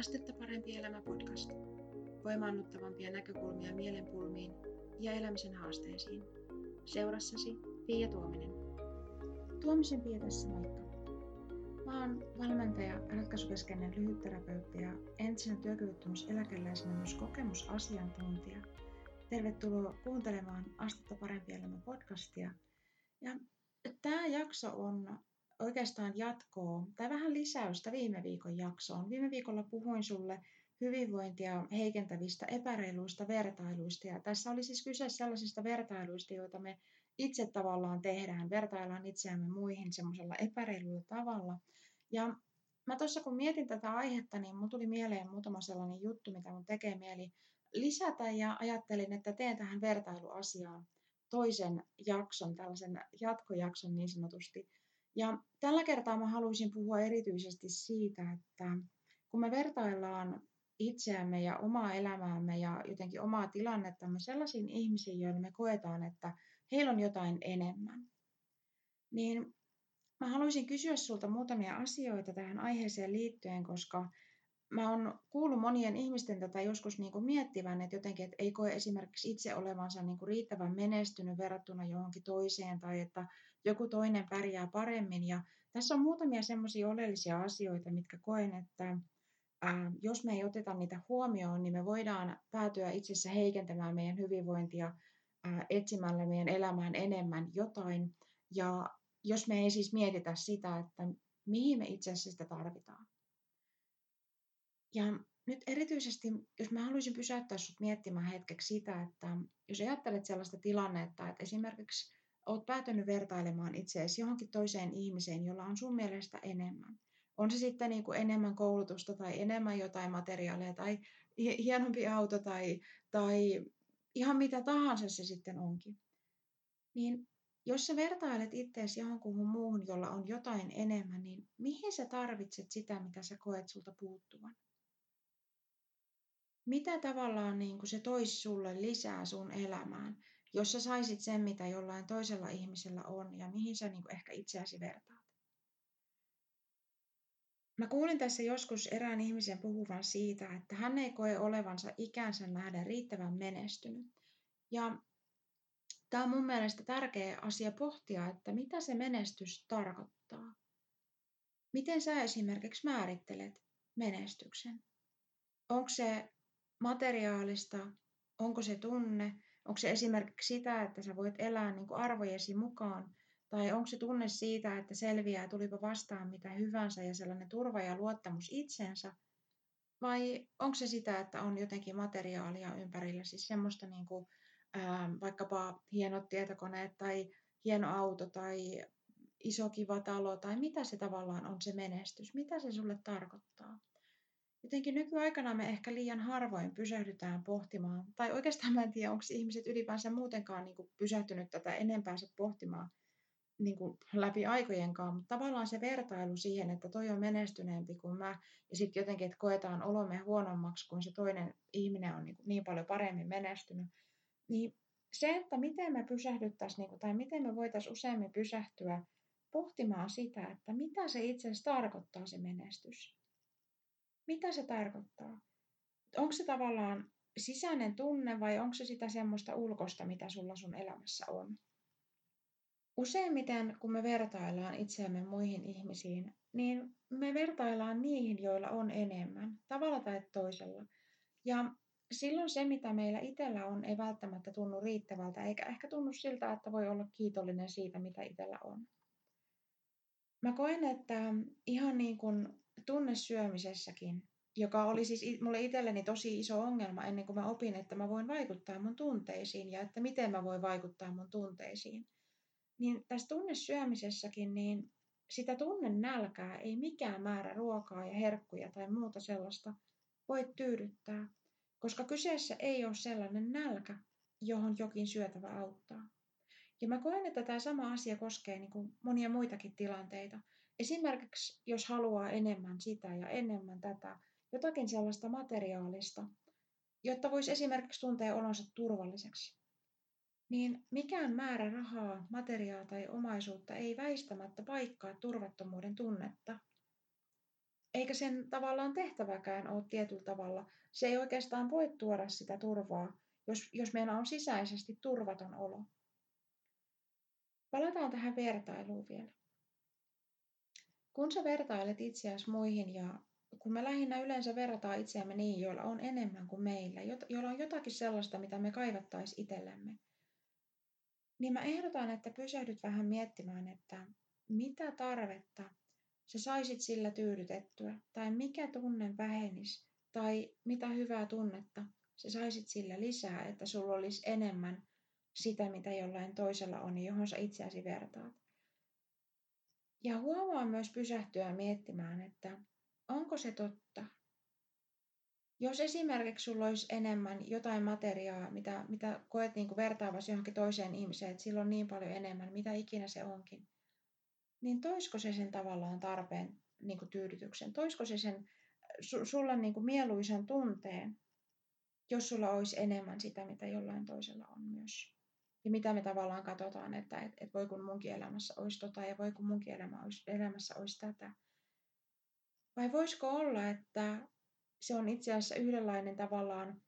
Astetta parempi elämä podcast. Voimaannuttavampia näkökulmia mielenpulmiin ja elämisen haasteisiin. Seurassasi Pia Tuominen. Tuomisen Pia tässä moikka. Mä oon valmentaja, ratkaisukeskeinen lyhytterapeutti ja entisenä työkyvyttömyyseläkeläisenä myös kokemusasiantuntija. Tervetuloa kuuntelemaan Astetta parempi elämä podcastia. Ja tämä jakso on oikeastaan jatkoa tai vähän lisäystä viime viikon jaksoon. Viime viikolla puhuin sulle hyvinvointia heikentävistä epäreiluista vertailuista. Ja tässä oli siis kyse sellaisista vertailuista, joita me itse tavallaan tehdään. Vertaillaan itseämme muihin semmoisella epäreilulla tavalla. Ja mä tuossa kun mietin tätä aihetta, niin mun tuli mieleen muutama sellainen juttu, mitä mun tekee mieli lisätä ja ajattelin, että teen tähän vertailuasiaan toisen jakson, tällaisen jatkojakson niin sanotusti. Ja tällä kertaa mä haluaisin puhua erityisesti siitä, että kun me vertaillaan itseämme ja omaa elämäämme ja jotenkin omaa tilannettamme sellaisiin ihmisiin, joille me koetaan, että heillä on jotain enemmän, niin mä haluaisin kysyä sulta muutamia asioita tähän aiheeseen liittyen, koska mä oon kuullut monien ihmisten tätä joskus niin kuin miettivän, että jotenkin että ei koe esimerkiksi itse olevansa niin kuin riittävän menestynyt verrattuna johonkin toiseen tai että joku toinen pärjää paremmin. Ja tässä on muutamia semmoisia oleellisia asioita, mitkä koen, että ää, jos me ei oteta niitä huomioon, niin me voidaan päätyä itsessä heikentämään meidän hyvinvointia ää, etsimällä meidän elämään enemmän jotain. Ja jos me ei siis mietitä sitä, että mihin me itse asiassa sitä tarvitaan. Ja nyt erityisesti, jos mä haluaisin pysäyttää sut miettimään hetkeksi sitä, että jos ajattelet sellaista tilannetta, että esimerkiksi oot päätynyt vertailemaan itseäsi johonkin toiseen ihmiseen, jolla on sun mielestä enemmän. On se sitten niin kuin enemmän koulutusta tai enemmän jotain materiaaleja tai hienompi auto tai, tai ihan mitä tahansa se sitten onkin. Niin jos sä vertailet itseäsi johonkuhun muuhun, jolla on jotain enemmän, niin mihin sä tarvitset sitä, mitä sä koet sulta puuttuvan? Mitä tavallaan niin kuin se toisi sulle lisää sun elämään, jos sä saisit sen, mitä jollain toisella ihmisellä on ja mihin sä niin ehkä itseäsi vertaat? Mä kuulin tässä joskus erään ihmisen puhuvan siitä, että hän ei koe olevansa ikänsä nähdä riittävän menestynyt. Ja tämä on mun mielestä tärkeä asia pohtia, että mitä se menestys tarkoittaa. Miten sä esimerkiksi määrittelet menestyksen? Onko se materiaalista, onko se tunne, onko se esimerkiksi sitä, että sä voit elää niin kuin arvojesi mukaan, tai onko se tunne siitä, että selviää, tulipa vastaan mitä hyvänsä ja sellainen turva ja luottamus itsensä, vai onko se sitä, että on jotenkin materiaalia ympärillä, siis semmoista niin kuin, ää, vaikkapa hienot tietokoneet tai hieno auto tai iso kiva talo tai mitä se tavallaan on se menestys, mitä se sulle tarkoittaa. Jotenkin nykyaikana me ehkä liian harvoin pysähdytään pohtimaan, tai oikeastaan mä en tiedä, onko ihmiset ylipäänsä muutenkaan niin kuin pysähtynyt tätä enempäänsä pohtimaan niin kuin läpi aikojenkaan, mutta tavallaan se vertailu siihen, että toi on menestyneempi kuin mä, ja sitten jotenkin, että koetaan olomme huonommaksi, kun se toinen ihminen on niin, kuin niin paljon paremmin menestynyt, niin se, että miten me pysähdyttäisiin, kuin, tai miten me voitaisiin useammin pysähtyä pohtimaan sitä, että mitä se itse asiassa tarkoittaa se menestys. Mitä se tarkoittaa? Onko se tavallaan sisäinen tunne vai onko se sitä semmoista ulkosta, mitä sulla sun elämässä on? Useimmiten, kun me vertaillaan itseämme muihin ihmisiin, niin me vertaillaan niihin, joilla on enemmän, tavalla tai toisella. Ja silloin se, mitä meillä itsellä on, ei välttämättä tunnu riittävältä, eikä ehkä tunnu siltä, että voi olla kiitollinen siitä, mitä itsellä on. Mä koen, että ihan niin kuin tunnesyömisessäkin, joka oli siis mulle itselleni tosi iso ongelma ennen kuin mä opin, että mä voin vaikuttaa mun tunteisiin ja että miten mä voin vaikuttaa mun tunteisiin. Niin tässä tunnesyömisessäkin, niin sitä tunnen nälkää ei mikään määrä ruokaa ja herkkuja tai muuta sellaista voi tyydyttää, koska kyseessä ei ole sellainen nälkä, johon jokin syötävä auttaa. Ja mä koen, että tämä sama asia koskee niin kuin monia muitakin tilanteita. Esimerkiksi jos haluaa enemmän sitä ja enemmän tätä, jotakin sellaista materiaalista, jotta voisi esimerkiksi tuntea olonsa turvalliseksi, niin mikään määrä rahaa, materiaa tai omaisuutta ei väistämättä paikkaa turvattomuuden tunnetta. eikä sen tavallaan tehtäväkään ole tietyllä tavalla. Se ei oikeastaan voi tuoda sitä turvaa, jos, jos meillä on sisäisesti turvaton olo. Palataan tähän vertailuun vielä. Kun sä vertailet itseäsi muihin ja kun me lähinnä yleensä verrataan itseämme niin, joilla on enemmän kuin meillä, joilla on jotakin sellaista, mitä me kaivattaisiin itsellemme, niin mä ehdotan, että pysähdyt vähän miettimään, että mitä tarvetta sä saisit sillä tyydytettyä, tai mikä tunne vähenisi, tai mitä hyvää tunnetta sä saisit sillä lisää, että sulla olisi enemmän sitä, mitä jollain toisella on, johon sä itseäsi vertaat. Ja huomaa myös pysähtyä miettimään, että onko se totta. Jos esimerkiksi sulla olisi enemmän jotain materiaa, mitä, mitä koet niin vertaavasi johonkin toiseen ihmiseen, että sillä on niin paljon enemmän, mitä ikinä se onkin, niin toisko se sen tavallaan tarpeen niin kuin tyydytyksen? Toisko se sen su, sulle niin kuin mieluisen tunteen, jos sulla olisi enemmän sitä, mitä jollain toisella on myös? Ja mitä me tavallaan katsotaan, että et, et voi kun munkin elämässä olisi tota ja voi kun munkin elämä olisi, elämässä olisi tätä. Vai voisiko olla, että se on itse asiassa yhdenlainen tavallaan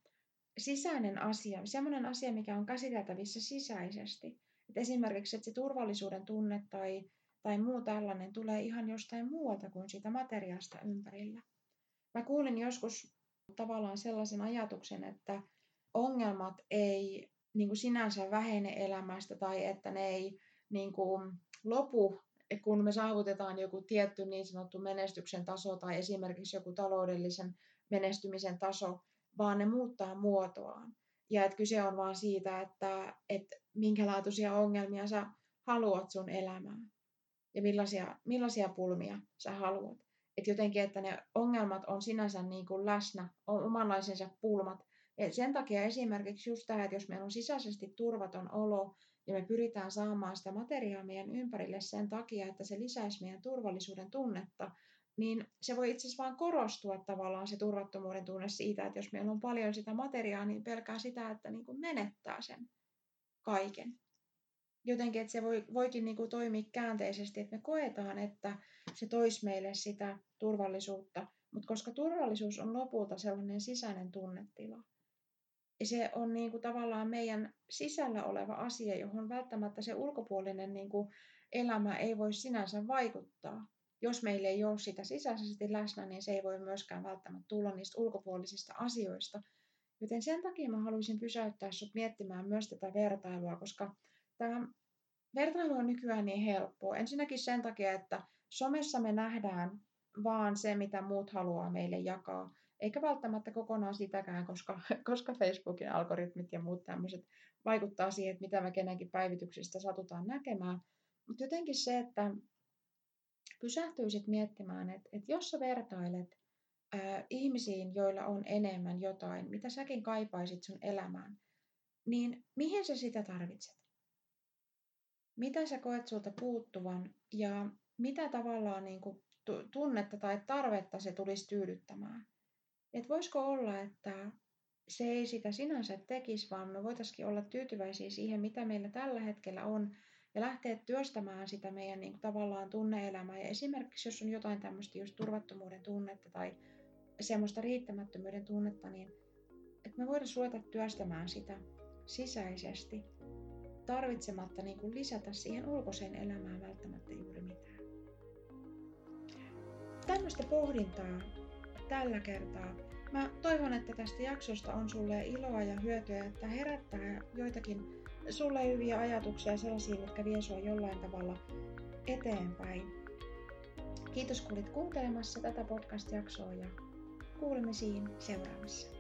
sisäinen asia, semmoinen asia, mikä on käsiteltävissä sisäisesti. Et esimerkiksi, että se turvallisuuden tunne tai, tai muu tällainen tulee ihan jostain muualta kuin siitä materiaasta ympärillä. Mä kuulin joskus tavallaan sellaisen ajatuksen, että ongelmat ei niin kuin sinänsä vähene elämästä tai että ne ei niin kuin lopu, kun me saavutetaan joku tietty niin sanottu menestyksen taso tai esimerkiksi joku taloudellisen menestymisen taso, vaan ne muuttaa muotoaan. Ja että kyse on vaan siitä, että, että minkälaatuisia ongelmia sä haluat sun elämään ja millaisia, millaisia pulmia sä haluat. Että jotenkin, että ne ongelmat on sinänsä niin kuin läsnä, on omanlaisensa pulmat. Sen takia esimerkiksi just tämä, että jos meillä on sisäisesti turvaton olo ja me pyritään saamaan sitä materiaa meidän ympärille sen takia, että se lisäisi meidän turvallisuuden tunnetta, niin se voi itse asiassa vaan korostua tavallaan se turvattomuuden tunne siitä, että jos meillä on paljon sitä materiaa, niin pelkää sitä, että niin kuin menettää sen kaiken. Jotenkin, että se voi, voikin niin kuin toimia käänteisesti, että me koetaan, että se toisi meille sitä turvallisuutta, mutta koska turvallisuus on lopulta sellainen sisäinen tunnetila, ja se on niin kuin tavallaan meidän sisällä oleva asia, johon välttämättä se ulkopuolinen niin kuin elämä ei voi sinänsä vaikuttaa jos meillä ei ole sitä sisäisesti läsnä, niin se ei voi myöskään välttämättä tulla niistä ulkopuolisista asioista. Joten sen takia mä haluaisin pysäyttää sut miettimään myös tätä vertailua, koska tämä vertailu on nykyään niin helppoa. Ensinnäkin sen takia, että somessa me nähdään vaan se, mitä muut haluaa meille jakaa, eikä välttämättä kokonaan sitäkään, koska, koska Facebookin algoritmit ja muut tämmöiset vaikuttaa siihen, että mitä me kenenkin päivityksistä satutaan näkemään. Mutta jotenkin se, että pysähtyisit miettimään, että, että jos sä vertailet ää, ihmisiin, joilla on enemmän jotain, mitä säkin kaipaisit sun elämään, niin mihin sä sitä tarvitset? Mitä sä koet sulta puuttuvan ja mitä tavallaan niin kuin tunnetta tai tarvetta se tulisi tyydyttämään? Et voisiko olla, että se ei sitä sinänsä tekisi, vaan me voitaisiin olla tyytyväisiä siihen, mitä meillä tällä hetkellä on, ja lähteä työstämään sitä meidän niin kuin, tavallaan tunneelämää. Ja esimerkiksi jos on jotain tämmöistä just turvattomuuden tunnetta tai semmoista riittämättömyyden tunnetta, niin että me voidaan ruveta työstämään sitä sisäisesti tarvitsematta niin kuin lisätä siihen ulkoiseen elämään välttämättä juuri mitään. Tämmöistä pohdintaa tällä kertaa. Mä toivon, että tästä jaksosta on sulle iloa ja hyötyä, että herättää joitakin sulle hyviä ajatuksia, sellaisia, jotka vie sua jollain tavalla eteenpäin. Kiitos kun olit kuuntelemassa tätä podcast-jaksoa ja kuulemisiin seuraavassa.